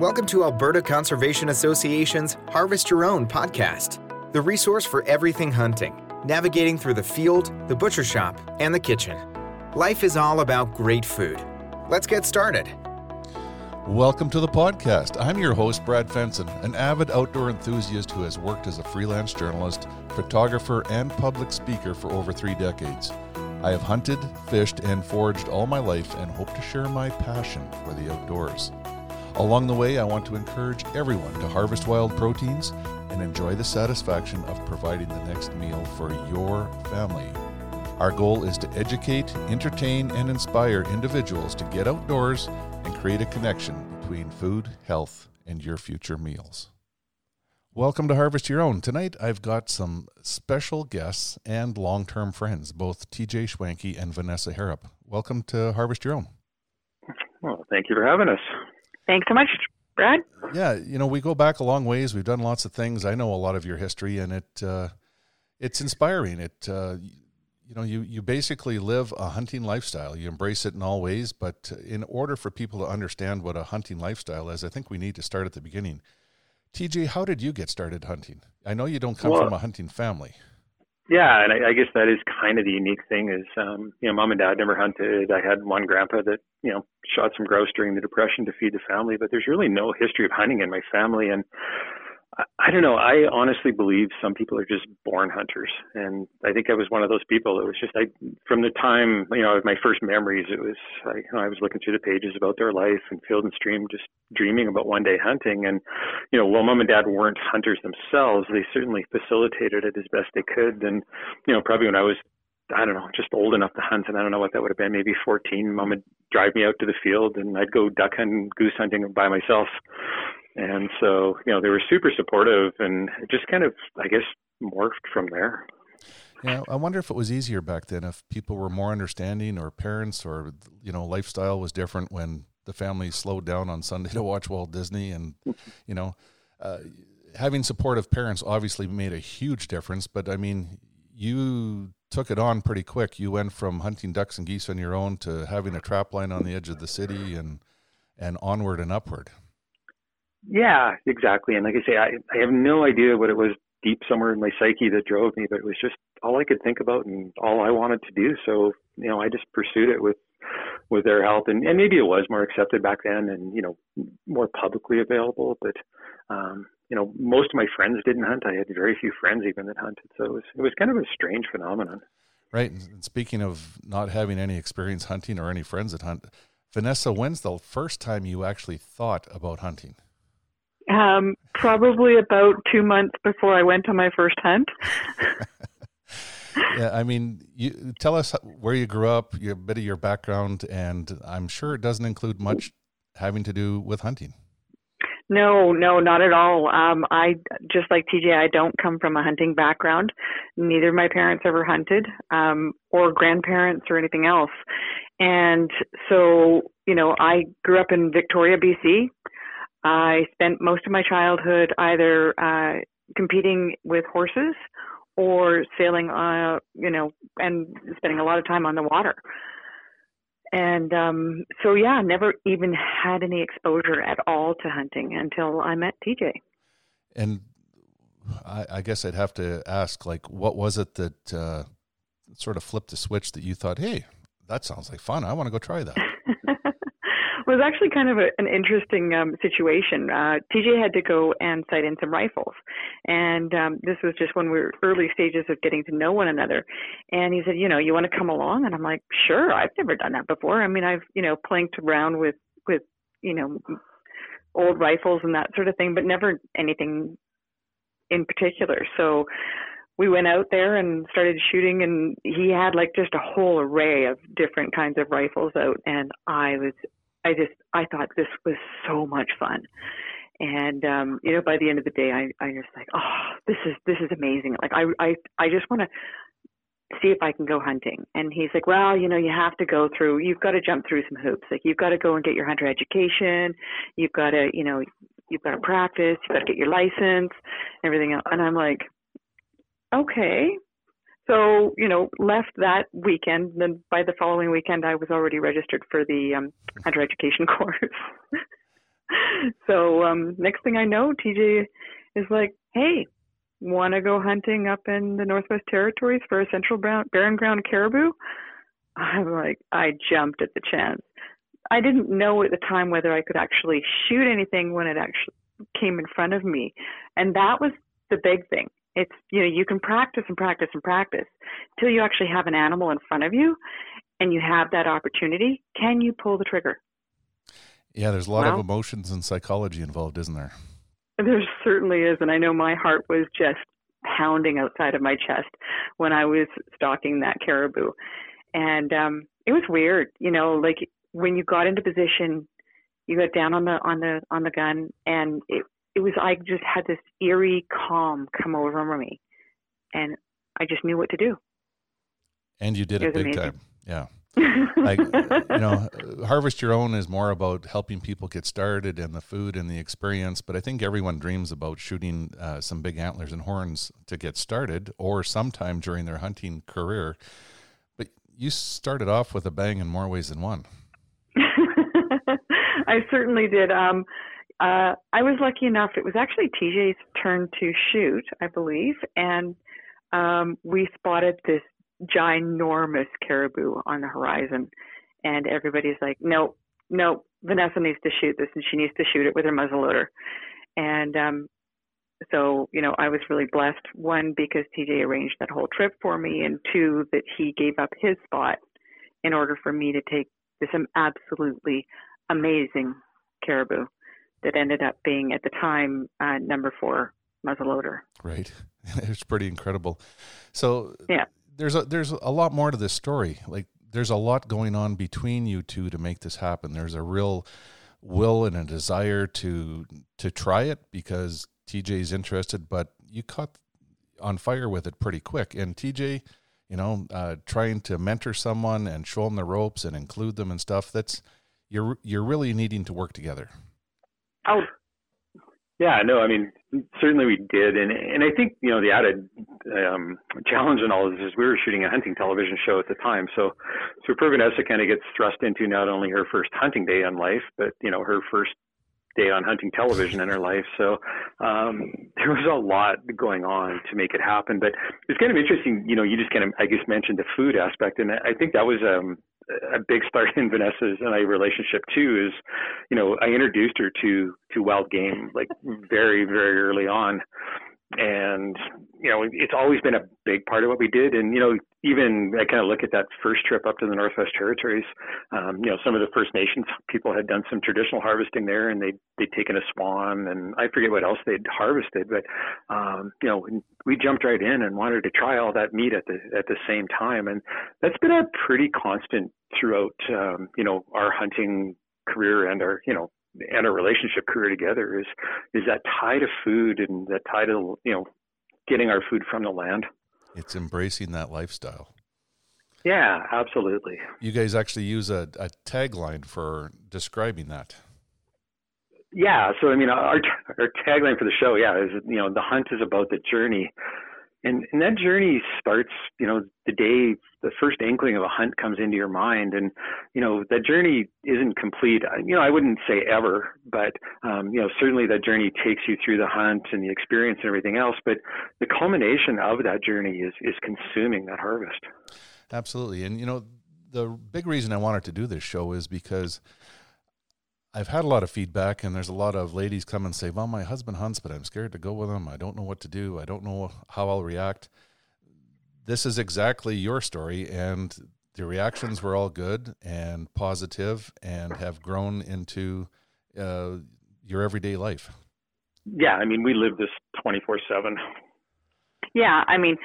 Welcome to Alberta Conservation Association's Harvest Your Own podcast, the resource for everything hunting, navigating through the field, the butcher shop, and the kitchen. Life is all about great food. Let's get started. Welcome to the podcast. I'm your host, Brad Fenson, an avid outdoor enthusiast who has worked as a freelance journalist, photographer, and public speaker for over three decades. I have hunted, fished, and foraged all my life and hope to share my passion for the outdoors. Along the way, I want to encourage everyone to harvest wild proteins and enjoy the satisfaction of providing the next meal for your family. Our goal is to educate, entertain, and inspire individuals to get outdoors and create a connection between food, health, and your future meals. Welcome to Harvest Your Own. Tonight I've got some special guests and long term friends, both TJ Schwanke and Vanessa Harrop. Welcome to Harvest Your Own. Well, thank you for having us. Thanks so much, Brad. Yeah, you know, we go back a long ways. We've done lots of things. I know a lot of your history, and it uh, it's inspiring. It uh, you know, you you basically live a hunting lifestyle. You embrace it in all ways, but in order for people to understand what a hunting lifestyle is, I think we need to start at the beginning. TJ, how did you get started hunting? I know you don't come well, from a hunting family. Yeah, and I, I guess that is kind of the unique thing is, um, you know, mom and dad never hunted. I had one grandpa that, you know, shot some grouse during the depression to feed the family, but there's really no history of hunting in my family. And I don't know. I honestly believe some people are just born hunters, and I think I was one of those people. It was just I from the time you know my first memories. It was I, you know, I was looking through the pages about their life and field and stream, just dreaming about one day hunting. And you know, while mom and dad weren't hunters themselves, they certainly facilitated it as best they could. And you know, probably when I was I don't know, just old enough to hunt, and I don't know what that would have been, maybe 14. Mom would drive me out to the field, and I'd go duck hunting, goose hunting by myself. And so, you know, they were super supportive and just kind of, I guess, morphed from there. Yeah, I wonder if it was easier back then, if people were more understanding or parents or, you know, lifestyle was different when the family slowed down on Sunday to watch Walt Disney. And, you know, uh, having supportive parents obviously made a huge difference. But I mean, you took it on pretty quick. You went from hunting ducks and geese on your own to having a trap line on the edge of the city and, and onward and upward. Yeah, exactly. And like I say, I, I have no idea what it was deep somewhere in my psyche that drove me, but it was just all I could think about and all I wanted to do. So, you know, I just pursued it with with their help and, and maybe it was more accepted back then and, you know, more publicly available. But um, you know, most of my friends didn't hunt. I had very few friends even that hunted. So it was it was kind of a strange phenomenon. Right. And speaking of not having any experience hunting or any friends that hunt, Vanessa, when's the first time you actually thought about hunting? Um, probably about two months before I went on my first hunt. yeah, I mean, you tell us where you grew up, a bit of your background, and I'm sure it doesn't include much having to do with hunting. No, no, not at all. Um, I just like TJ. I don't come from a hunting background. Neither of my parents ever hunted, um, or grandparents or anything else. And so, you know, I grew up in Victoria, BC. I spent most of my childhood either uh, competing with horses or sailing, uh, you know, and spending a lot of time on the water. And um, so, yeah, never even had any exposure at all to hunting until I met TJ. And I, I guess I'd have to ask, like, what was it that uh, sort of flipped the switch that you thought, hey, that sounds like fun. I want to go try that. was actually kind of a, an interesting um, situation. Uh, TJ had to go and sight in some rifles, and um, this was just when we were early stages of getting to know one another. And he said, "You know, you want to come along?" And I'm like, "Sure, I've never done that before. I mean, I've you know planked around with with you know old rifles and that sort of thing, but never anything in particular." So we went out there and started shooting and he had like just a whole array of different kinds of rifles out and I was I just I thought this was so much fun. And um, you know, by the end of the day, I I just like, oh, this is this is amazing. Like I I I just want to see if I can go hunting. And he's like, well, you know, you have to go through. You've got to jump through some hoops. Like you've got to go and get your hunter education. You've got to, you know, you've got to practice. You've got to get your license, everything else. And I'm like, okay, so you know left that weekend then by the following weekend i was already registered for the um, hunter education course so um, next thing I know, TJ is like, "Hey, want to go hunting up in the Northwest Territories for a central brown, barren ground caribou?" I'm like, I jumped at the chance. I didn't know at the time whether I could actually shoot anything when it actually came in front of me, and that was the big thing. It's you know you can practice and practice and practice till you actually have an animal in front of you, and you have that opportunity. Can you pull the trigger? Yeah, there's a lot well, of emotions and psychology involved, isn't there? There certainly is, and I know my heart was just pounding outside of my chest when I was stalking that caribou, and um, it was weird, you know, like when you got into position, you got down on the on the on the gun, and it it was I just had this eerie calm come over me, and I just knew what to do. And you did it, it big amazing. time, yeah. like you know harvest your own is more about helping people get started and the food and the experience but i think everyone dreams about shooting uh, some big antlers and horns to get started or sometime during their hunting career but you started off with a bang in more ways than one i certainly did um, uh, i was lucky enough it was actually tj's turn to shoot i believe and um, we spotted this ginormous caribou on the horizon, and everybody's like, "No, no, Vanessa needs to shoot this, and she needs to shoot it with her muzzleloader." And um, so, you know, I was really blessed. One, because TJ arranged that whole trip for me, and two, that he gave up his spot in order for me to take this absolutely amazing caribou that ended up being at the time uh, number four muzzleloader. Right, it's pretty incredible. So yeah, there's a there's a lot more to this story. Like there's a lot going on between you two to make this happen. There's a real will and a desire to to try it because TJ's interested, but you caught on fire with it pretty quick. And TJ, you know, uh, trying to mentor someone and show them the ropes and include them and stuff. That's you're you're really needing to work together. Oh, yeah, no, I mean, certainly we did, and and I think you know the added um, challenge in all of this is we were shooting a hunting television show at the time, so so Vanessa kind of gets thrust into not only her first hunting day in life, but you know her first day on hunting television in her life. So um, there was a lot going on to make it happen. But it's kind of interesting, you know, you just kind of, I guess, mentioned the food aspect. And I think that was um, a big start in Vanessa's and I relationship too is, you know, I introduced her to to wild game like very very early on, and you know it's always been a big part of what we did. And you know even I kind of look at that first trip up to the Northwest Territories. Um, you know some of the First Nations people had done some traditional harvesting there, and they they'd taken a swan and I forget what else they'd harvested, but um, you know we jumped right in and wanted to try all that meat at the at the same time, and that's been a pretty constant throughout um, you know our hunting career and our you know and our relationship career together is is that tie to food and that tie to you know getting our food from the land. It's embracing that lifestyle. Yeah, absolutely. You guys actually use a, a tagline for describing that. Yeah, so I mean, our our tagline for the show, yeah, is you know the hunt is about the journey, and and that journey starts you know the day the first inkling of a hunt comes into your mind. And you know that journey isn't complete. You know i wouldn't say ever but um, you know certainly that journey takes you through the hunt and the experience and everything else. But the culmination of that journey is is consuming that harvest. Absolutely. And you know the big reason i wanted to do this show is because I've had a lot of feedback, and there's a lot of ladies come and say, "Well, my husband hunts, but I'm scared to go with him. I don't know what to do. I don't know how I'll react." This is exactly your story, and the reactions were all good and positive, and have grown into uh, your everyday life. Yeah, I mean, we live this twenty four seven. Yeah, I mean,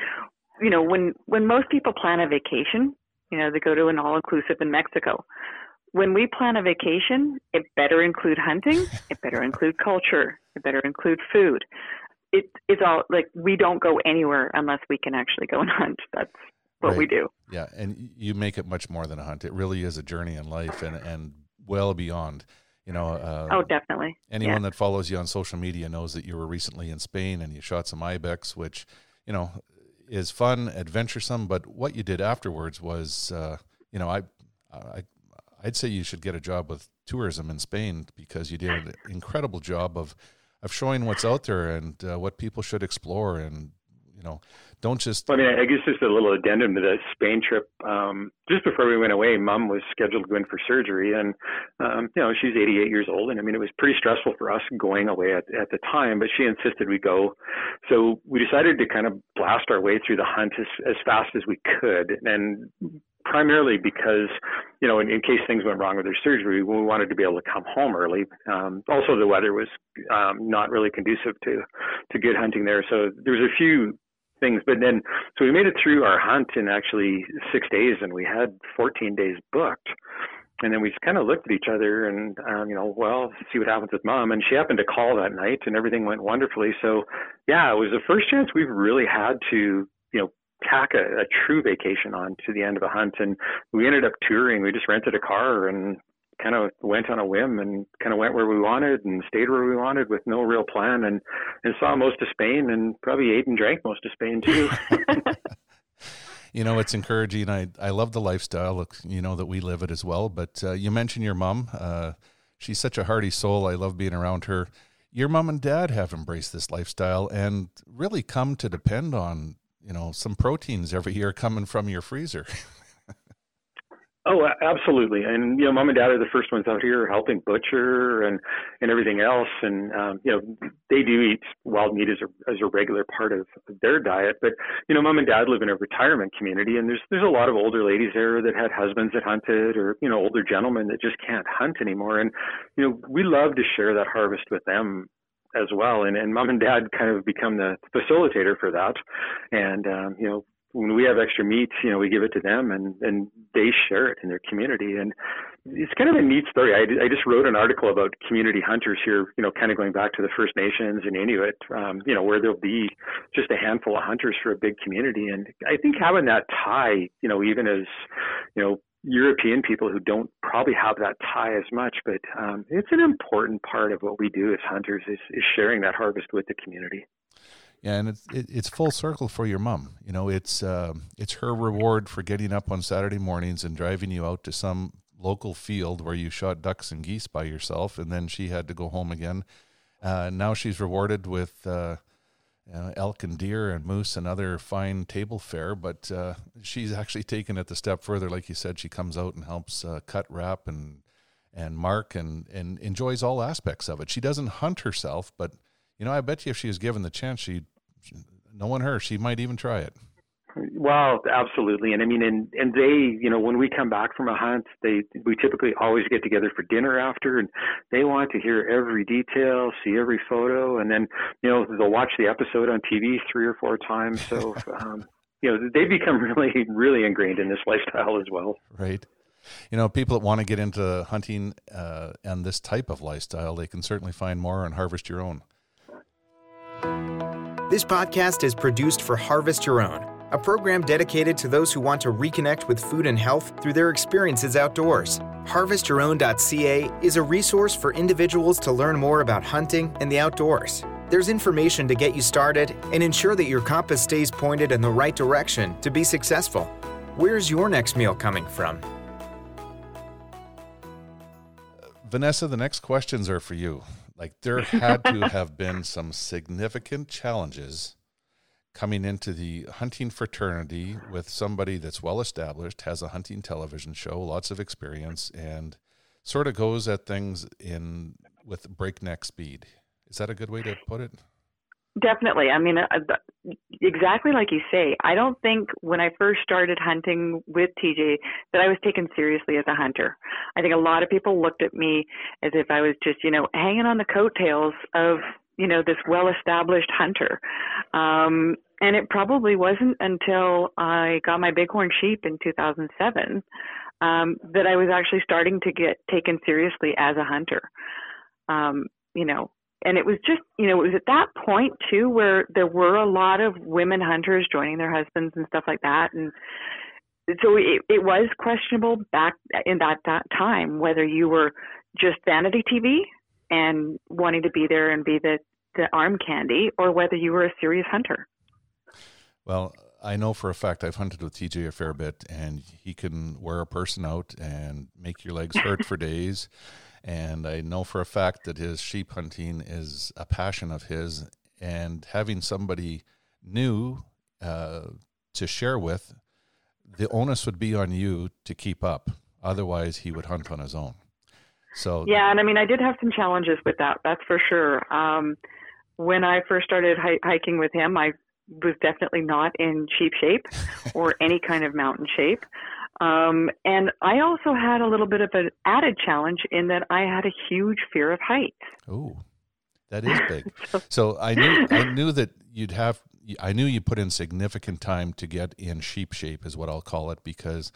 you know, when when most people plan a vacation, you know, they go to an all inclusive in Mexico when we plan a vacation, it better include hunting, it better include culture, it better include food. It, it's all like we don't go anywhere unless we can actually go and hunt. That's what right. we do. Yeah, and you make it much more than a hunt. It really is a journey in life, and and well beyond. You know. Uh, oh, definitely. Anyone yeah. that follows you on social media knows that you were recently in Spain and you shot some ibex, which you know is fun, adventuresome. But what you did afterwards was, uh, you know, I I I'd say you should get a job with tourism in Spain because you did an incredible job of of showing what's out there and uh, what people should explore and you know don't just. I mean, I guess just a little addendum to the Spain trip. Um, just before we went away, Mom was scheduled to go in for surgery, and um, you know she's 88 years old, and I mean it was pretty stressful for us going away at, at the time. But she insisted we go, so we decided to kind of blast our way through the hunt as, as fast as we could, and primarily because, you know, in, in, case things went wrong with her surgery, we wanted to be able to come home early. Um, also, the weather was um, not really conducive to to good hunting there, so there was a few things. But then, so we made it through our hunt in actually six days, and we had 14 days booked. And then we just kind of looked at each other and, um, you know, well, see what happens with mom. And she happened to call that night and everything went wonderfully. So, yeah, it was the first chance we've really had to, you know, tack a, a true vacation on to the end of a hunt. And we ended up touring. We just rented a car and kind of went on a whim and kind of went where we wanted and stayed where we wanted with no real plan and and saw most of Spain and probably ate and drank most of Spain too. you know, it's encouraging. I I love the lifestyle. You know that we live it as well. But uh, you mentioned your mom. Uh, she's such a hearty soul. I love being around her. Your mom and dad have embraced this lifestyle and really come to depend on you know some proteins every year coming from your freezer. Oh, absolutely. And, you know, mom and dad are the first ones out here helping butcher and, and everything else. And, um, you know, they do eat wild meat as a, as a regular part of their diet. But, you know, mom and dad live in a retirement community and there's, there's a lot of older ladies there that had husbands that hunted or, you know, older gentlemen that just can't hunt anymore. And, you know, we love to share that harvest with them as well. And, and mom and dad kind of become the facilitator for that. And, um, you know, when we have extra meat, you know, we give it to them and, and they share it in their community. And it's kind of a neat story. I, I just wrote an article about community hunters here, you know, kind of going back to the First Nations and Inuit, um, you know, where there'll be just a handful of hunters for a big community. And I think having that tie, you know, even as, you know, European people who don't probably have that tie as much, but um, it's an important part of what we do as hunters is, is sharing that harvest with the community. Yeah, and it's it, it's full circle for your mom. You know, it's uh, it's her reward for getting up on Saturday mornings and driving you out to some local field where you shot ducks and geese by yourself, and then she had to go home again. Uh, now she's rewarded with uh, know, elk and deer and moose and other fine table fare, but uh, she's actually taken it the step further. Like you said, she comes out and helps uh, cut, wrap, and and mark, and and enjoys all aspects of it. She doesn't hunt herself, but you know, I bet you if she was given the chance, she'd knowing her, she might even try it. Well, absolutely, and I mean, and and they, you know, when we come back from a hunt, they we typically always get together for dinner after, and they want to hear every detail, see every photo, and then you know they'll watch the episode on TV three or four times. So, um, you know, they become really, really ingrained in this lifestyle as well. Right. You know, people that want to get into hunting uh, and this type of lifestyle, they can certainly find more on Harvest Your Own. This podcast is produced for Harvest Your Own, a program dedicated to those who want to reconnect with food and health through their experiences outdoors. HarvestYourOwn.ca is a resource for individuals to learn more about hunting and the outdoors. There's information to get you started and ensure that your compass stays pointed in the right direction to be successful. Where's your next meal coming from? Vanessa, the next questions are for you. Like there had to have been some significant challenges coming into the hunting fraternity with somebody that's well established, has a hunting television show, lots of experience, and sort of goes at things in with breakneck speed. Is that a good way to put it? Definitely. I mean, uh, exactly like you say. I don't think when I first started hunting with TJ that I was taken seriously as a hunter. I think a lot of people looked at me as if I was just, you know, hanging on the coattails of, you know, this well-established hunter. Um, and it probably wasn't until I got my bighorn sheep in 2007 um, that I was actually starting to get taken seriously as a hunter. Um, you know, and it was just you know it was at that point too where there were a lot of women hunters joining their husbands and stuff like that and so it, it was questionable back in that, that time whether you were just vanity tv and wanting to be there and be the the arm candy or whether you were a serious hunter well I know for a fact I've hunted with TJ a fair bit, and he can wear a person out and make your legs hurt for days. And I know for a fact that his sheep hunting is a passion of his, and having somebody new uh, to share with, the onus would be on you to keep up. Otherwise, he would hunt on his own. So yeah, and I mean, I did have some challenges with that. That's for sure. Um, when I first started hi- hiking with him, I was definitely not in sheep shape or any kind of mountain shape. Um, and I also had a little bit of an added challenge in that I had a huge fear of heights. Oh, that is big. so, so I knew I knew that you'd have. I knew you put in significant time to get in sheep shape, is what I'll call it, because,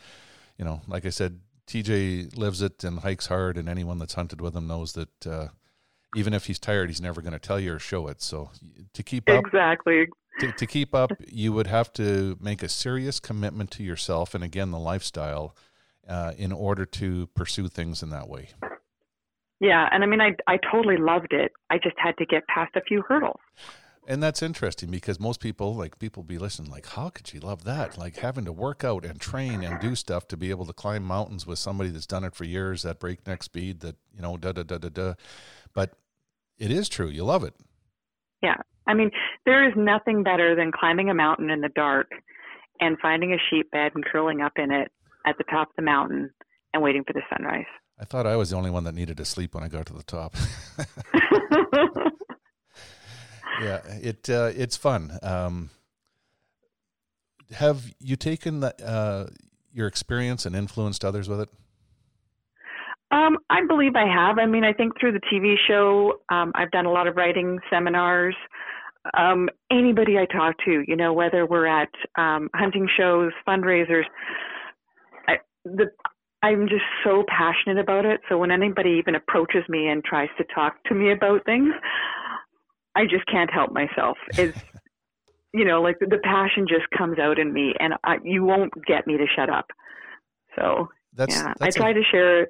you know, like I said, TJ lives it and hikes hard, and anyone that's hunted with him knows that uh, even if he's tired, he's never going to tell you or show it. So to keep up, exactly, to, to keep up, you would have to make a serious commitment to yourself and again the lifestyle uh, in order to pursue things in that way. Yeah, and I mean, I I totally loved it. I just had to get past a few hurdles. And that's interesting because most people, like people, be listening, like, how could she love that? Like having to work out and train and do stuff to be able to climb mountains with somebody that's done it for years at breakneck speed. That you know, da da da da da. But it is true. You love it. Yeah, I mean, there is nothing better than climbing a mountain in the dark and finding a sheep bed and curling up in it at the top of the mountain and waiting for the sunrise. I thought I was the only one that needed to sleep when I got to the top. yeah, it uh, it's fun. Um, have you taken the, uh, your experience and influenced others with it? Um, I believe I have. I mean, I think through the TV show, um, I've done a lot of writing seminars um, anybody I talk to, you know, whether we're at um, hunting shows, fundraisers, I, the, I'm just so passionate about it. So when anybody even approaches me and tries to talk to me about things, I just can't help myself. It's, you know, like the, the passion just comes out in me, and I, you won't get me to shut up. So that's, yeah, that's I try a, to share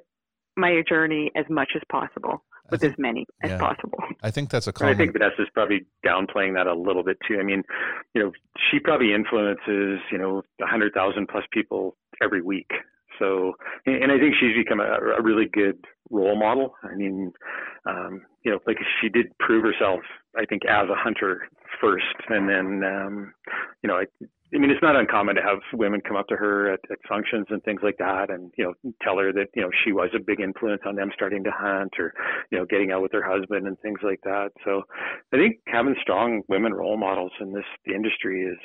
my journey as much as possible with think, as many as possible. I think that's a common. I think Vanessa's probably downplaying that a little bit too. I mean, you know, she probably influences you know a hundred thousand plus people every week. So, and I think she's become a, a really good role model. I mean, um, you know, like she did prove herself, I think, as a hunter first, and then, um, you know, I, I mean, it's not uncommon to have women come up to her at, at functions and things like that, and you know, tell her that you know she was a big influence on them starting to hunt, or you know, getting out with her husband and things like that. So, I think having strong women role models in this industry is,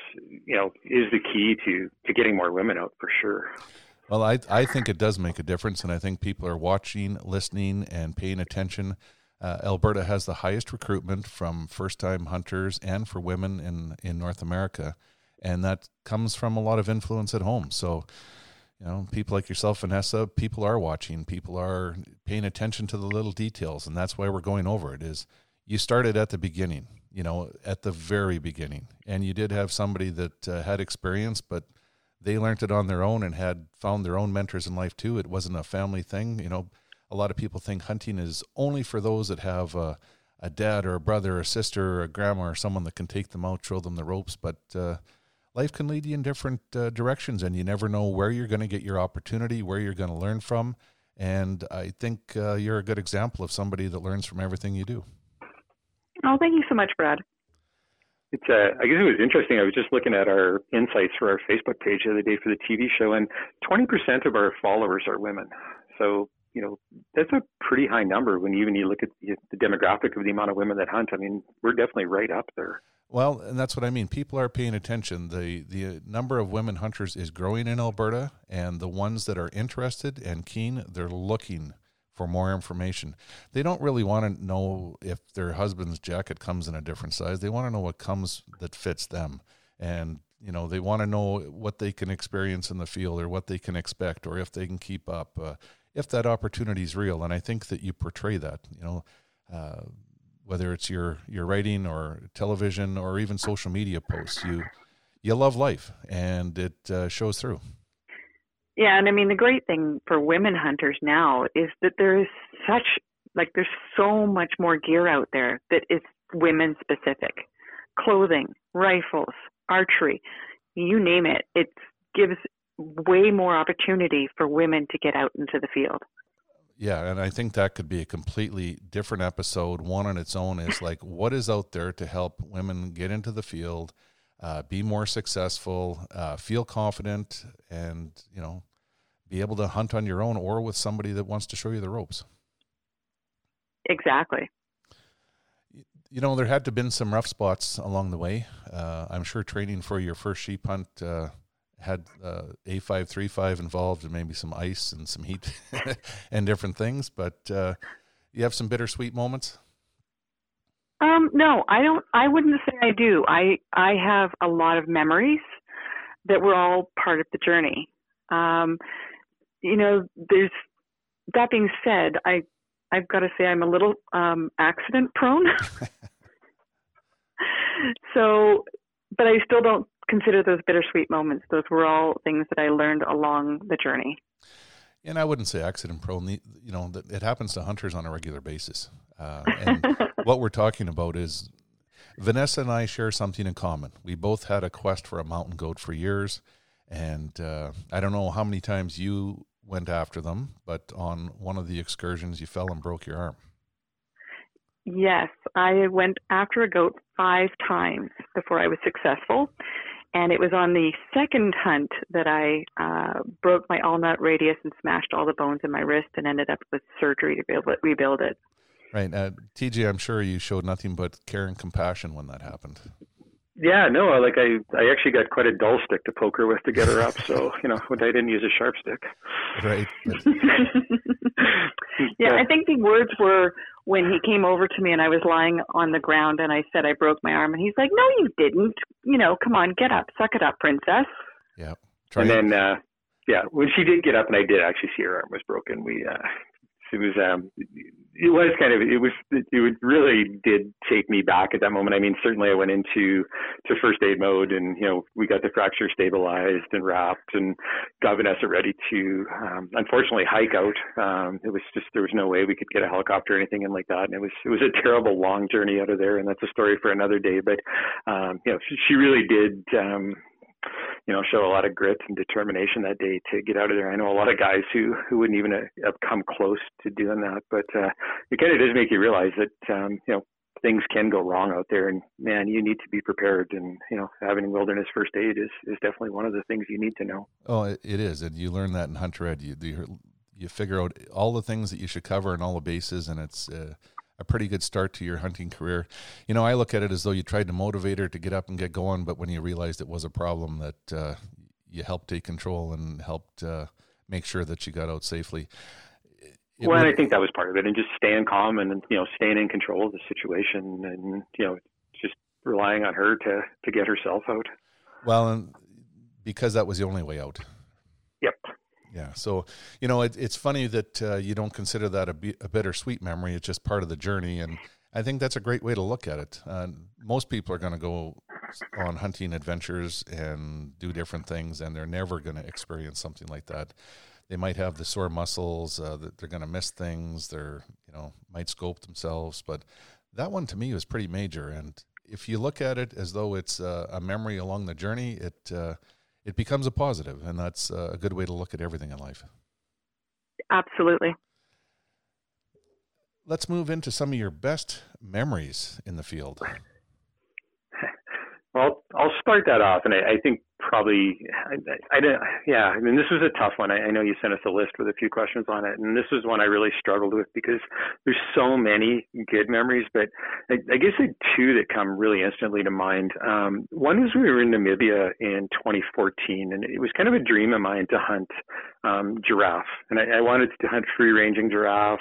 you know, is the key to to getting more women out for sure. Well, I I think it does make a difference, and I think people are watching, listening, and paying attention. Uh, Alberta has the highest recruitment from first-time hunters and for women in in North America, and that comes from a lot of influence at home. So, you know, people like yourself, Vanessa, people are watching, people are paying attention to the little details, and that's why we're going over it. Is you started at the beginning, you know, at the very beginning, and you did have somebody that uh, had experience, but they learned it on their own and had found their own mentors in life too. It wasn't a family thing. You know, a lot of people think hunting is only for those that have a, a dad or a brother or a sister or a grandma or someone that can take them out, show them the ropes. But uh, life can lead you in different uh, directions, and you never know where you're going to get your opportunity, where you're going to learn from. And I think uh, you're a good example of somebody that learns from everything you do. Oh, thank you so much, Brad. It's uh, I guess it was interesting. I was just looking at our insights for our Facebook page the other day for the TV show, and 20% of our followers are women. So you know that's a pretty high number when even you look at the demographic of the amount of women that hunt. I mean, we're definitely right up there. Well, and that's what I mean. People are paying attention. the The number of women hunters is growing in Alberta, and the ones that are interested and keen, they're looking for more information. They don't really want to know if their husband's jacket comes in a different size. They want to know what comes that fits them. And, you know, they want to know what they can experience in the field or what they can expect or if they can keep up, uh, if that opportunity is real. And I think that you portray that, you know, uh, whether it's your, your writing or television or even social media posts, you, you love life and it uh, shows through. Yeah, and I mean the great thing for women hunters now is that there is such like there's so much more gear out there that is women specific. Clothing, rifles, archery. you name it. It gives way more opportunity for women to get out into the field. Yeah, and I think that could be a completely different episode. One on its own is like what is out there to help women get into the field, uh, be more successful, uh, feel confident, and you know, be able to hunt on your own or with somebody that wants to show you the ropes. Exactly. You know, there had to have been some rough spots along the way. Uh, I'm sure training for your first sheep hunt uh, had uh, A535 involved and maybe some ice and some heat and different things. But uh, you have some bittersweet moments. Um, no, I don't. I wouldn't say I do. I I have a lot of memories that were all part of the journey. Um, you know, there's that being said, I I've got to say I'm a little um, accident prone. so, but I still don't consider those bittersweet moments. Those were all things that I learned along the journey. And I wouldn't say accident prone. You know, it happens to hunters on a regular basis. Uh, and what we're talking about is Vanessa and I share something in common. We both had a quest for a mountain goat for years. And uh, I don't know how many times you went after them, but on one of the excursions, you fell and broke your arm. Yes, I went after a goat five times before I was successful. And it was on the second hunt that I uh, broke my ulnar radius and smashed all the bones in my wrist and ended up with surgery to be able to rebuild it. Right. Uh, TJ, I'm sure you showed nothing but care and compassion when that happened. Yeah, no, like I, I actually got quite a dull stick to poke her with to get her up. So, you know, I didn't use a sharp stick. Right. yeah, I think the words were when he came over to me and I was lying on the ground and I said I broke my arm and he's like, "No, you didn't. You know, come on, get up, suck it up, princess." Yeah. Try and it. then, uh, yeah, when she did get up and I did actually see her arm was broken, we uh, it was um it was kind of it was it really did take me back at that moment. I mean, certainly I went into to first aid mode, and you know we got the fracture stabilized and wrapped, and got Vanessa ready to um, unfortunately hike out. Um, it was just there was no way we could get a helicopter or anything in like that, and it was it was a terrible long journey out of there, and that's a story for another day. But um, you know she, she really did. Um, you know, show a lot of grit and determination that day to get out of there. I know a lot of guys who who wouldn't even have come close to doing that, but uh, it kind of does make you realize that um, you know things can go wrong out there, and man, you need to be prepared. And you know, having wilderness first aid is is definitely one of the things you need to know. Oh, it is, and you learn that in Hunter Ed. You you, you figure out all the things that you should cover and all the bases, and it's. Uh, a pretty good start to your hunting career. You know, I look at it as though you tried to motivate her to get up and get going, but when you realized it was a problem, that uh, you helped take control and helped uh, make sure that she got out safely. It well, would, I think that was part of it, and just staying calm and you know staying in control of the situation, and you know just relying on her to to get herself out. Well, and because that was the only way out. Yeah. So, you know, it, it's funny that uh, you don't consider that a, bi- a bittersweet memory. It's just part of the journey. And I think that's a great way to look at it. Uh, most people are going to go on hunting adventures and do different things, and they're never going to experience something like that. They might have the sore muscles, uh, that they're going to miss things, they're, you know, might scope themselves. But that one to me was pretty major. And if you look at it as though it's uh, a memory along the journey, it, uh, it becomes a positive, and that's uh, a good way to look at everything in life. Absolutely. Let's move into some of your best memories in the field. I'll start that off, and I, I think probably I, I didn't. Yeah, I mean, this was a tough one. I, I know you sent us a list with a few questions on it, and this was one I really struggled with because there's so many good memories. But I, I guess the two that come really instantly to mind. Um, one was we were in Namibia in 2014, and it was kind of a dream of mine to hunt um, giraffe, and I, I wanted to hunt free-ranging giraffe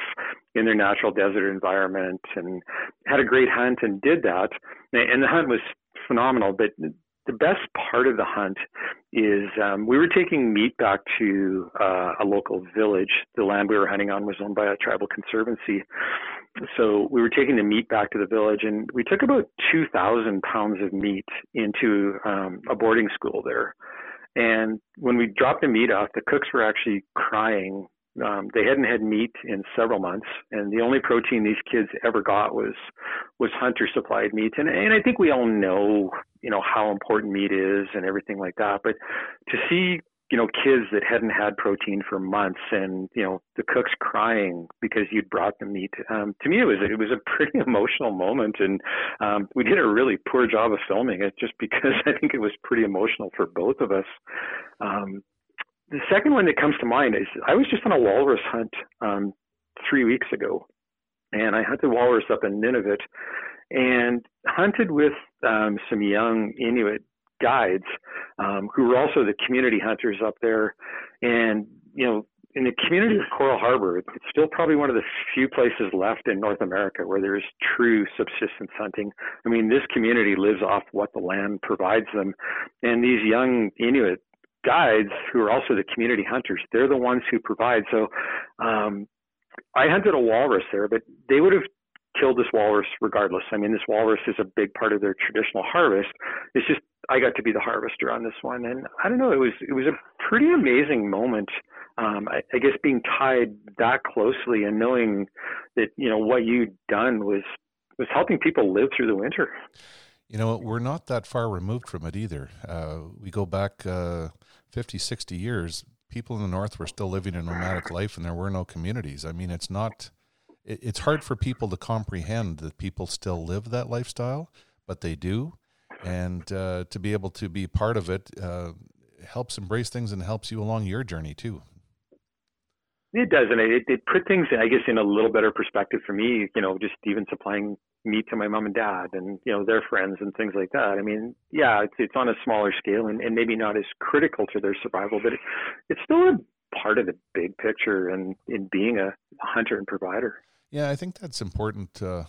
in their natural desert environment, and had a great hunt and did that. And the hunt was phenomenal. But the best part of the hunt is um, we were taking meat back to uh, a local village. The land we were hunting on was owned by a tribal conservancy. So we were taking the meat back to the village, and we took about 2,000 pounds of meat into um, a boarding school there. And when we dropped the meat off, the cooks were actually crying Um, they hadn't had meat in several months, and the only protein these kids ever got was was hunter supplied meat. And and I think we all know you know how important meat is and everything like that. But to see you know kids that hadn't had protein for months and you know the cooks crying because you'd brought them meat um to me it was it was a pretty emotional moment and um we did a really poor job of filming it just because i think it was pretty emotional for both of us um the second one that comes to mind is I was just on a walrus hunt um, three weeks ago, and I hunted walrus up in Nunavut, and hunted with um, some young Inuit guides um, who were also the community hunters up there, and you know. In the community of Coral Harbour, it's still probably one of the few places left in North America where there's true subsistence hunting. I mean, this community lives off what the land provides them. And these young Inuit guides who are also the community hunters. They're the ones who provide. So um, I hunted a walrus there, but they would have killed this walrus regardless. I mean, this walrus is a big part of their traditional harvest. It's just I got to be the harvester on this one, and I don't know. It was it was a pretty amazing moment. Um, I, I guess being tied that closely and knowing that you know what you'd done was was helping people live through the winter. You know, we're not that far removed from it either. Uh, we go back uh, 50, 60 years, people in the North were still living a nomadic life and there were no communities. I mean, it's not, it, it's hard for people to comprehend that people still live that lifestyle, but they do. And uh, to be able to be part of it uh, helps embrace things and helps you along your journey too. It does, and it, it put things, I guess, in a little better perspective for me. You know, just even supplying meat to my mom and dad, and you know their friends and things like that. I mean, yeah, it's it's on a smaller scale and, and maybe not as critical to their survival, but it, it's still a part of the big picture and in being a hunter and provider. Yeah, I think that's important. Uh,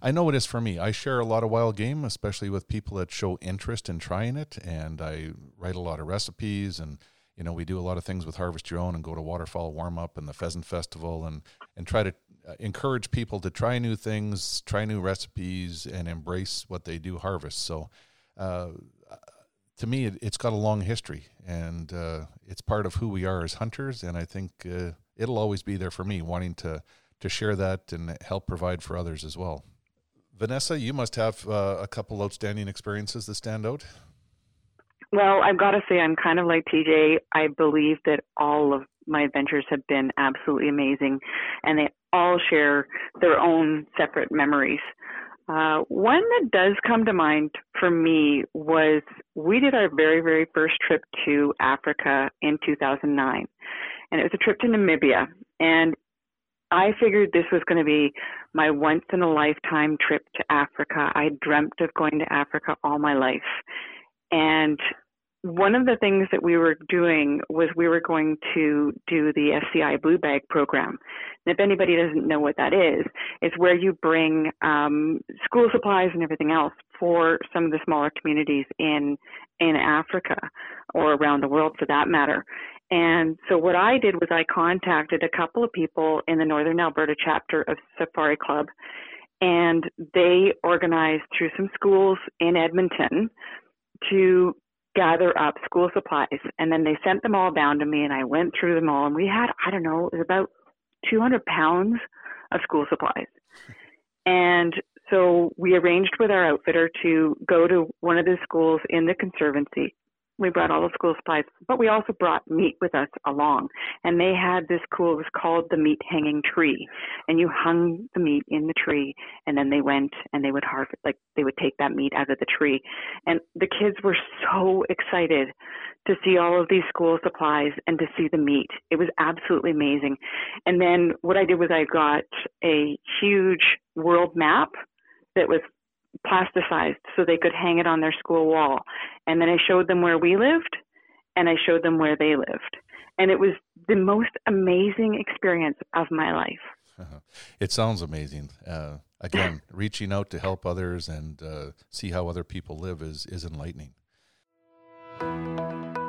I know it is for me. I share a lot of wild game, especially with people that show interest in trying it, and I write a lot of recipes and you know, we do a lot of things with Harvest Your Own and go to Waterfowl warm up and the pheasant festival and and try to uh, encourage people to try new things, try new recipes, and embrace what they do harvest. So, uh, to me, it, has got a long history, and uh, it's part of who we are as hunters. And I think uh, it'll always be there for me, wanting to to share that and help provide for others as well. Vanessa, you must have uh, a couple outstanding experiences that stand out. Well, I've got to say, I'm kind of like TJ. I believe that all of my adventures have been absolutely amazing, and they all share their own separate memories. Uh, one that does come to mind for me was we did our very, very first trip to Africa in 2009. And it was a trip to Namibia. And I figured this was going to be my once in a lifetime trip to Africa. I dreamt of going to Africa all my life. And one of the things that we were doing was we were going to do the SCI Blue Bag program. And if anybody doesn't know what that is, it's where you bring um, school supplies and everything else for some of the smaller communities in in Africa or around the world for that matter. And so what I did was I contacted a couple of people in the Northern Alberta chapter of Safari Club, and they organized through some schools in Edmonton to gather up school supplies. And then they sent them all down to me and I went through them all. And we had I don't know it was about 200 pounds of school supplies. And so we arranged with our outfitter to go to one of the schools in the conservancy we brought all the school supplies, but we also brought meat with us along. And they had this cool, it was called the meat hanging tree. And you hung the meat in the tree, and then they went and they would harvest, like they would take that meat out of the tree. And the kids were so excited to see all of these school supplies and to see the meat. It was absolutely amazing. And then what I did was I got a huge world map that was plasticized so they could hang it on their school wall. And then I showed them where we lived and I showed them where they lived. And it was the most amazing experience of my life. Uh-huh. It sounds amazing. Uh, again, reaching out to help others and uh, see how other people live is, is enlightening.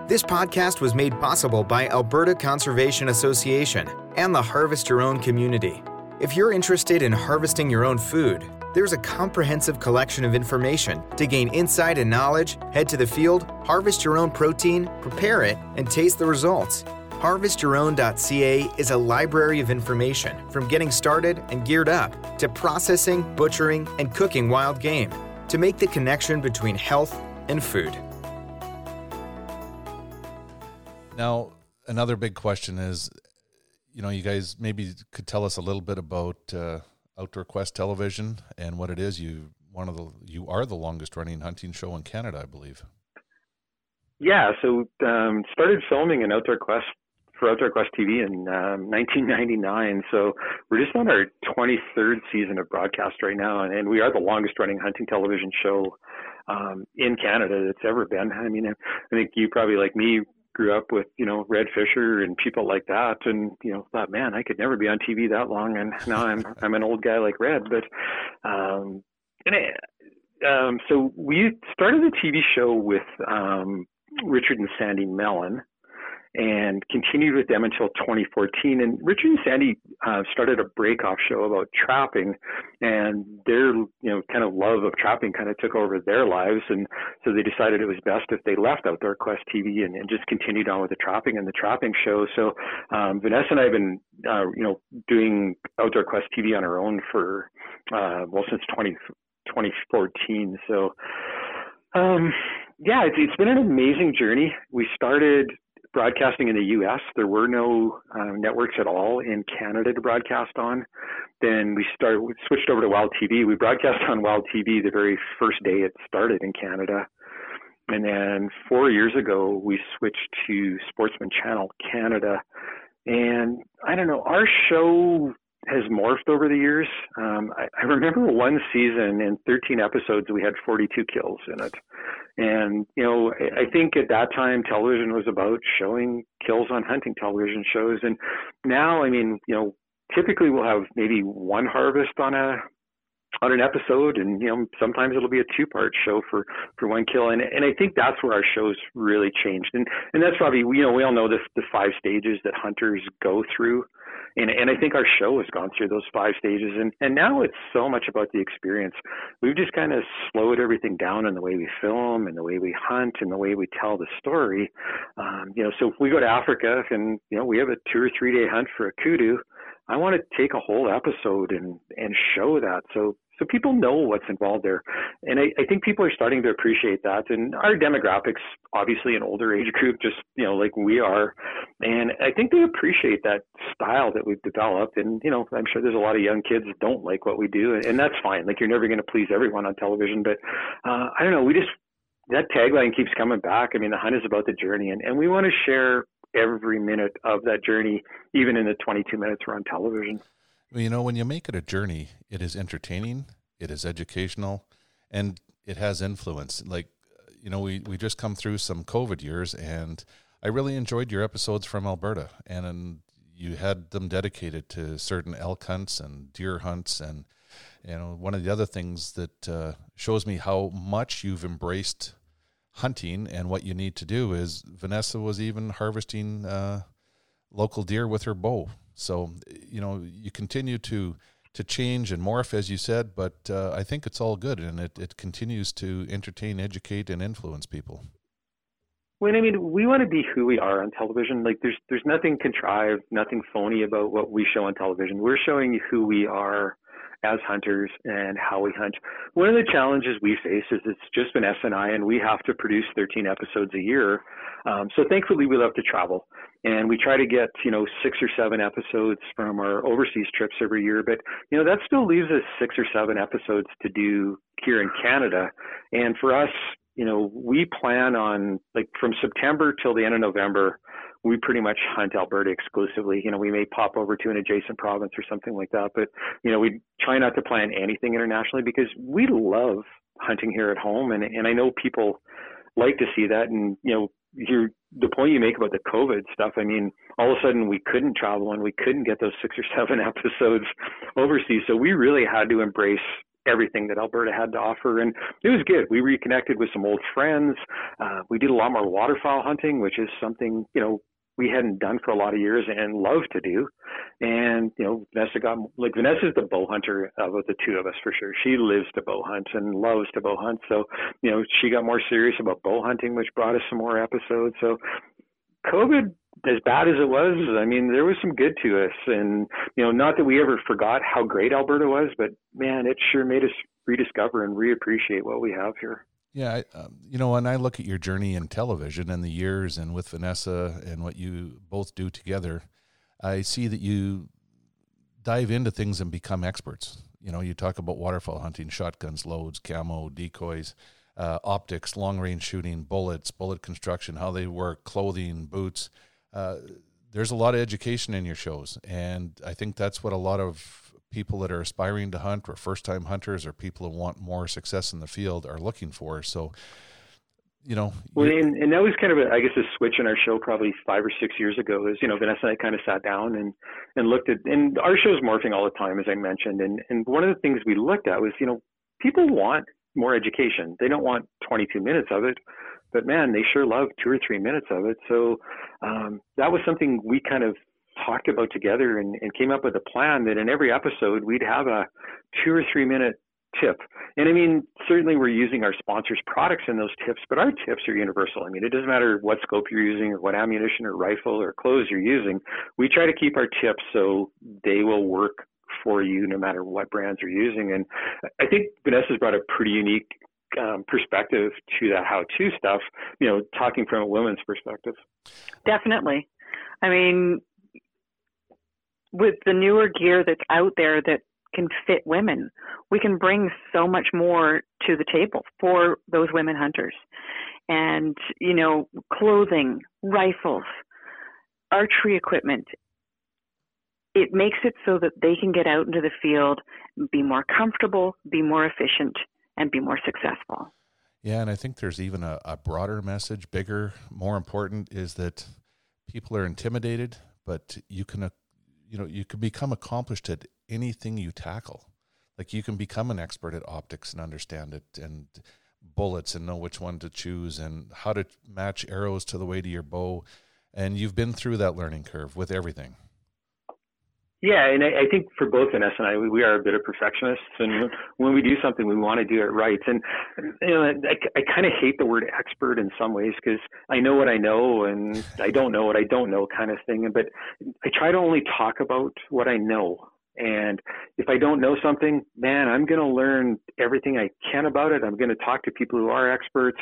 This podcast was made possible by Alberta Conservation Association and the Harvest Your Own community. If you're interested in harvesting your own food, there's a comprehensive collection of information. To gain insight and knowledge, head to the field, harvest your own protein, prepare it, and taste the results. HarvestYourOwn.ca is a library of information from getting started and geared up to processing, butchering, and cooking wild game to make the connection between health and food. Now, another big question is you know, you guys maybe could tell us a little bit about uh, Outdoor Quest Television and what it is. You one of the you are the longest running hunting show in Canada, I believe. Yeah, so um, started filming in Outdoor Quest for Outdoor Quest TV in um, 1999. So we're just on our 23rd season of broadcast right now, and, and we are the longest running hunting television show um, in Canada that's ever been. I mean, I think you probably like me grew up with you know Red Fisher and people like that, and you know thought, man, I could never be on TV that long, and now I'm I'm an old guy like Red. But um, and it, um, so we started the TV show with um, Richard and Sandy Mellon, and continued with them until 2014. And Richard and Sandy uh, started a breakoff show about trapping, and their you know kind of love of trapping kind of took over their lives, and so they decided it was best if they left Outdoor Quest TV and, and just continued on with the trapping and the trapping show. So um, Vanessa and I have been uh, you know doing Outdoor Quest TV on our own for uh, well since 20, 2014. So. Um, yeah, it's, it's been an amazing journey. We started broadcasting in the U.S. There were no uh, networks at all in Canada to broadcast on. Then we started, we switched over to Wild TV. We broadcast on Wild TV the very first day it started in Canada. And then four years ago, we switched to Sportsman Channel Canada. And I don't know, our show has morphed over the years. Um, I, I remember one season in 13 episodes, we had 42 kills in it. And, you know, I, I think at that time television was about showing kills on hunting television shows. And now, I mean, you know, typically we'll have maybe one harvest on a on an episode and you know sometimes it'll be a two part show for for one kill and and I think that's where our shows really changed and and that's probably you know we all know the the five stages that hunters go through and and I think our show has gone through those five stages and and now it's so much about the experience. We've just kind of slowed everything down in the way we film and the way we hunt and the way we tell the story. Um, you know so if we go to Africa and you know we have a two or three day hunt for a kudu I want to take a whole episode and and show that. So so people know what's involved there. And I, I think people are starting to appreciate that. And our demographics, obviously an older age group, just, you know, like we are. And I think they appreciate that style that we've developed. And, you know, I'm sure there's a lot of young kids that don't like what we do. And that's fine. Like you're never going to please everyone on television. But uh, I don't know. We just, that tagline keeps coming back. I mean, the hunt is about the journey. And, and we want to share every minute of that journey, even in the 22 minutes we're on television. You know, when you make it a journey, it is entertaining, it is educational, and it has influence. Like, you know, we, we just come through some COVID years, and I really enjoyed your episodes from Alberta, and, and you had them dedicated to certain elk hunts and deer hunts, and you know, one of the other things that uh, shows me how much you've embraced hunting and what you need to do is Vanessa was even harvesting uh, local deer with her bow so you know you continue to to change and morph as you said, but uh, I think it's all good and it, it continues to entertain, educate, and influence people. Well, I mean, we want to be who we are on television. Like, there's there's nothing contrived, nothing phony about what we show on television. We're showing who we are as hunters and how we hunt. One of the challenges we face is it's just been S and I, and we have to produce 13 episodes a year. Um, so thankfully, we love to travel, and we try to get you know six or seven episodes from our overseas trips every year. But you know that still leaves us six or seven episodes to do here in Canada. And for us, you know, we plan on like from September till the end of November we pretty much hunt Alberta exclusively. You know, we may pop over to an adjacent province or something like that, but you know, we try not to plan anything internationally because we love hunting here at home, and and I know people like to see that, and you know, you the point you make about the COVID stuff. I mean, all of a sudden we couldn't travel and we couldn't get those six or seven episodes overseas, so we really had to embrace everything that Alberta had to offer. And it was good. We reconnected with some old friends. Uh, we did a lot more waterfowl hunting, which is something, you know, we hadn't done for a lot of years and love to do. And, you know, Vanessa got, like, Vanessa's the bow hunter of the two of us for sure. She lives to bow hunt and loves to bow hunt. So, you know, she got more serious about bow hunting, which brought us some more episodes. So, COVID as bad as it was, I mean, there was some good to us, and you know, not that we ever forgot how great Alberta was, but man, it sure made us rediscover and reappreciate what we have here. Yeah, I, um, you know, when I look at your journey in television and the years, and with Vanessa and what you both do together, I see that you dive into things and become experts. You know, you talk about waterfowl hunting, shotguns, loads, camo, decoys, uh, optics, long range shooting, bullets, bullet construction, how they work, clothing, boots. Uh, there's a lot of education in your shows, and I think that's what a lot of people that are aspiring to hunt or first time hunters or people who want more success in the field are looking for. So, you know, well, and, and that was kind of a, I guess, a switch in our show probably five or six years ago. Is you know Vanessa and I kind of sat down and and looked at, and our show's morphing all the time, as I mentioned, and and one of the things we looked at was, you know, people want more education. They don't want 22 minutes of it but man, they sure love two or three minutes of it. So um, that was something we kind of talked about together and, and came up with a plan that in every episode we'd have a two or three minute tip. And I mean, certainly we're using our sponsors' products in those tips, but our tips are universal. I mean, it doesn't matter what scope you're using or what ammunition or rifle or clothes you're using. We try to keep our tips so they will work for you no matter what brands you're using. And I think Vanessa's brought a pretty unique um, perspective to that how-to stuff. You know, talking from a woman's perspective. Definitely. I mean, with the newer gear that's out there that can fit women, we can bring so much more to the table for those women hunters. And, you know, clothing, rifles, archery equipment. It makes it so that they can get out into the field, be more comfortable, be more efficient, and be more successful. Yeah, and I think there's even a, a broader message, bigger, more important, is that people are intimidated, but you can, uh, you know, you can become accomplished at anything you tackle. Like you can become an expert at optics and understand it, and bullets and know which one to choose, and how to match arrows to the weight of your bow. And you've been through that learning curve with everything. Yeah, and I, I think for both Vanessa and I, we, we are a bit of perfectionists, and when we do something, we want to do it right. And you know, I, I kind of hate the word expert in some ways because I know what I know, and I don't know what I don't know, kind of thing. But I try to only talk about what I know. And if I don't know something, man, I'm going to learn everything I can about it. I'm going to talk to people who are experts.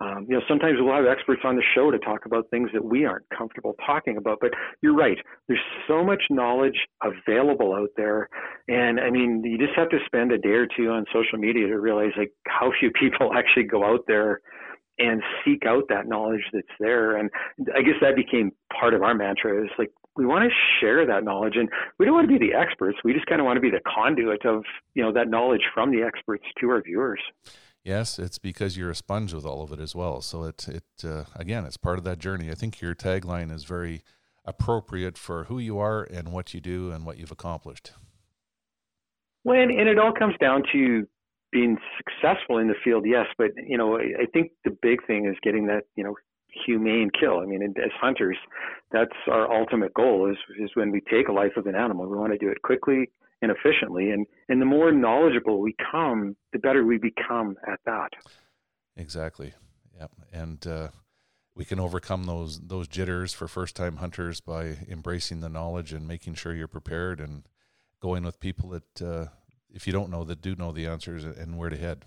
Um, you know, sometimes we'll have experts on the show to talk about things that we aren't comfortable talking about. But you're right. There's so much knowledge available out there. And I mean, you just have to spend a day or two on social media to realize like how few people actually go out there and seek out that knowledge that's there. And I guess that became part of our mantra is like we want to share that knowledge and we don't want to be the experts we just kind of want to be the conduit of you know that knowledge from the experts to our viewers. Yes it's because you're a sponge with all of it as well so it it uh, again it's part of that journey. I think your tagline is very appropriate for who you are and what you do and what you've accomplished. When and it all comes down to being successful in the field yes but you know I, I think the big thing is getting that you know humane kill. I mean, as hunters, that's our ultimate goal is, is when we take a life of an animal, we want to do it quickly and efficiently. And, and the more knowledgeable we come, the better we become at that. Exactly. Yeah. And, uh, we can overcome those those jitters for first time hunters by embracing the knowledge and making sure you're prepared and going with people that uh, if you don't know that do know the answers and where to head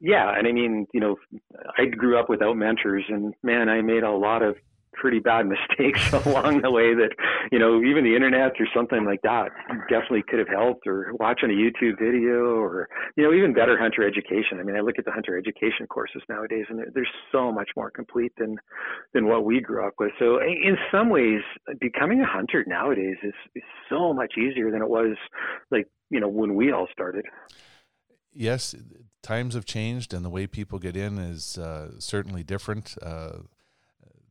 yeah, and I mean, you know, I grew up without mentors, and man, I made a lot of pretty bad mistakes along the way that, you know, even the internet or something like that definitely could have helped or watching a YouTube video or, you know, even better hunter education. I mean, I look at the hunter education courses nowadays and they're, so much more complete than, than what we grew up with. So in some ways, becoming a hunter nowadays is, is so much easier than it was like, you know, when we all started yes, times have changed, and the way people get in is uh, certainly different. Uh,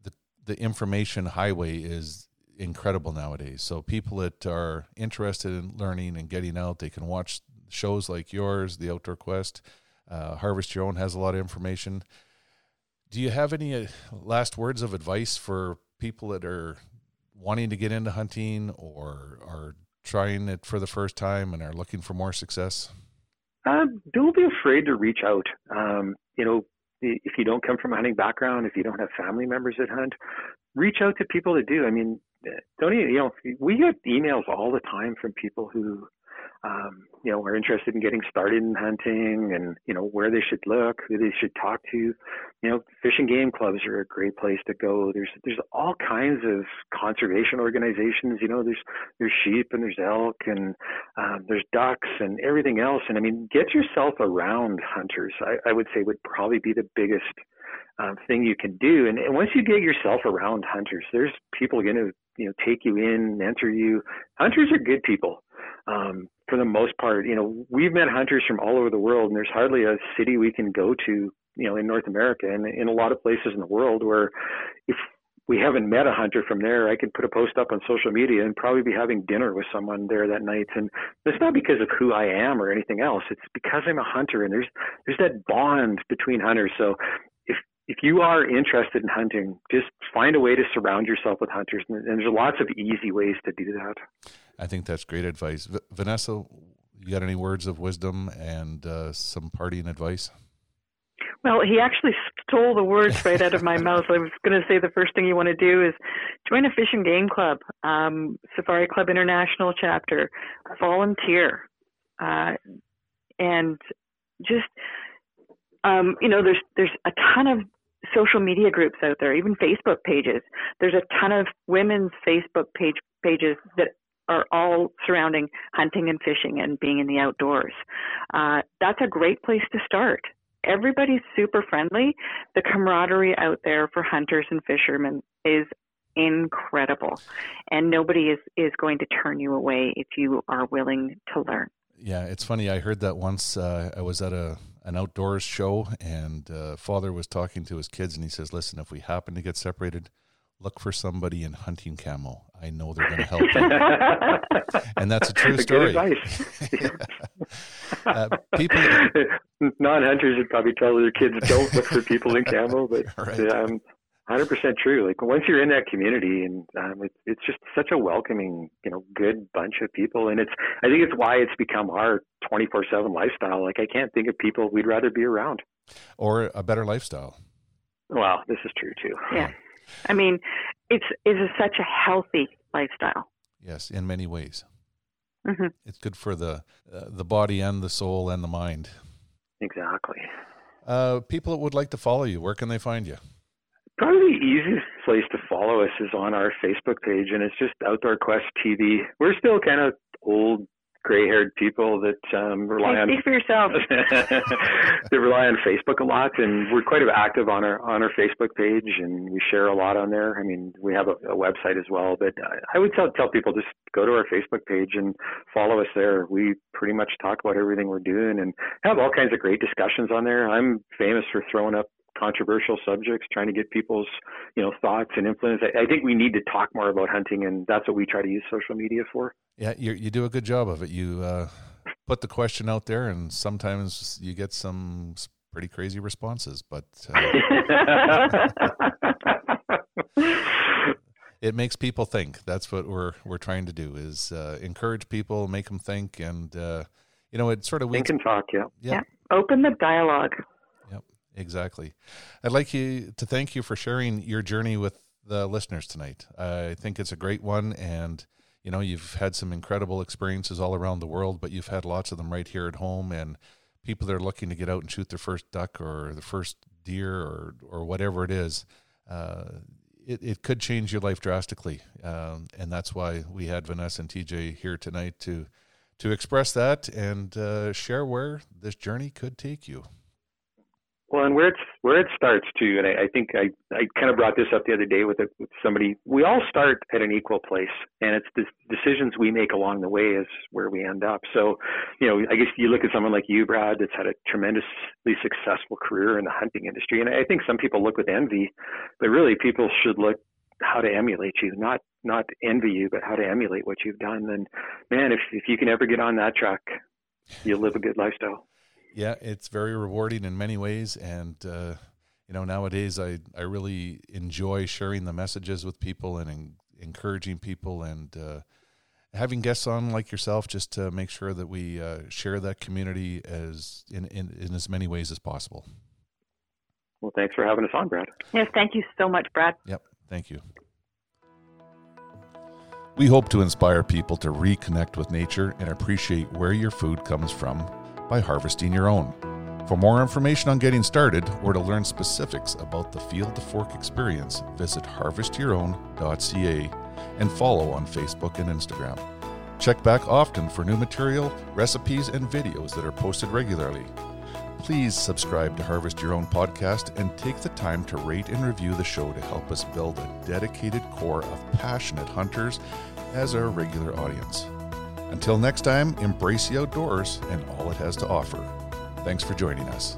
the the information highway is incredible nowadays. So people that are interested in learning and getting out, they can watch shows like yours, the Outdoor Quest. Uh, Harvest Your Own has a lot of information. Do you have any uh, last words of advice for people that are wanting to get into hunting or are trying it for the first time and are looking for more success? Uh, don't be afraid to reach out. Um, you know, if you don't come from a hunting background, if you don't have family members that hunt, reach out to people that do. I mean, don't you, you know, we get emails all the time from people who um, you know, are interested in getting started in hunting and, you know, where they should look, who they should talk to. You know, fishing game clubs are a great place to go. There's there's all kinds of conservation organizations. You know, there's there's sheep and there's elk and um, there's ducks and everything else. And I mean, get yourself around hunters. I, I would say would probably be the biggest um, thing you can do. And, and once you get yourself around hunters, there's people going to you know take you in, mentor you. Hunters are good people um, for the most part, you know, we've met hunters from all over the world, and there's hardly a city we can go to, you know, in North America and in a lot of places in the world where if we haven't met a hunter from there, I could put a post up on social media and probably be having dinner with someone there that night. And it's not because of who I am or anything else. It's because I'm a hunter and there's there's that bond between hunters. So if if you are interested in hunting, just find a way to surround yourself with hunters. And there's lots of easy ways to do that. I think that's great advice. V- Vanessa, you got any words of wisdom and uh, some parting advice? Well, he actually stole the words right out of my mouth. I was going to say the first thing you want to do is join a fish and game club, um, Safari Club International chapter, volunteer, uh, and just um, you know, there's there's a ton of social media groups out there, even Facebook pages. There's a ton of women's Facebook page pages that are all surrounding hunting and fishing and being in the outdoors. Uh, that's a great place to start. Everybody's super friendly. The camaraderie out there for hunters and fishermen is incredible, and nobody is is going to turn you away if you are willing to learn. Yeah, it's funny. I heard that once. Uh, I was at a an outdoors show, and uh, father was talking to his kids, and he says, "Listen, if we happen to get separated, look for somebody in hunting camo. I know they're going to help you. and that's a true story. uh, people, non-hunters would probably tell their kids don't look for people in camo, but right. um, 100% true. Like once you're in that community, and um, it's it's just such a welcoming, you know, good bunch of people, and it's I think it's why it's become our 24/7 lifestyle. Like I can't think of people we'd rather be around, or a better lifestyle. Well, this is true too. Yeah. I mean, it's it's such a healthy lifestyle. Yes, in many ways. Mm-hmm. It's good for the uh, the body and the soul and the mind. Exactly. Uh, people that would like to follow you, where can they find you? Probably the easiest place to follow us is on our Facebook page, and it's just Outdoor Quest TV. We're still kind of old gray-haired people that um, rely hey, on. Speak for yourself. they rely on Facebook a lot, and we're quite active on our on our Facebook page, and we share a lot on there. I mean, we have a, a website as well, but I, I would tell tell people just go to our Facebook page and follow us there. We pretty much talk about everything we're doing and have all kinds of great discussions on there. I'm famous for throwing up controversial subjects, trying to get people's you know thoughts and influence. I, I, think we need to talk more about hunting, and that's what we try to use social media for. Yeah, you you do a good job of it. You uh, put the question out there, and sometimes you get some pretty crazy responses, but. Uh, it makes people think. That's what we're we're trying to do: is uh, encourage people, make them think, and uh, you know, it sort of think and talk. Yeah. yeah, yeah. Open the dialogue exactly. I'd like you to thank you for sharing your journey with the listeners tonight. I think it's a great one, and you know you've had some incredible experiences all around the world, but you've had lots of them right here at home, and people that are looking to get out and shoot their first duck or the first deer or or whatever it is. Uh, it, it could change your life drastically, um, and that's why we had Vanessa and TJ here tonight to to express that and uh, share where this journey could take you. Well, and where it's where it starts too, and I, I think I, I kind of brought this up the other day with, a, with somebody. We all start at an equal place, and it's the decisions we make along the way is where we end up. So, you know, I guess you look at someone like you, Brad, that's had a tremendously successful career in the hunting industry, and I think some people look with envy, but really people should look how to emulate you, not not envy you, but how to emulate what you've done. And man, if if you can ever get on that track, you'll live a good lifestyle. Yeah, it's very rewarding in many ways, and uh, you know nowadays I I really enjoy sharing the messages with people and en- encouraging people and uh, having guests on like yourself just to make sure that we uh, share that community as in, in in as many ways as possible. Well, thanks for having us on, Brad. Yes, thank you so much, Brad. Yep, thank you. We hope to inspire people to reconnect with nature and appreciate where your food comes from by harvesting your own. For more information on getting started or to learn specifics about the Field to Fork experience, visit harvestyourown.ca and follow on Facebook and Instagram. Check back often for new material, recipes, and videos that are posted regularly. Please subscribe to Harvest Your Own podcast and take the time to rate and review the show to help us build a dedicated core of passionate hunters as our regular audience. Until next time, embrace the outdoors and all it has to offer. Thanks for joining us.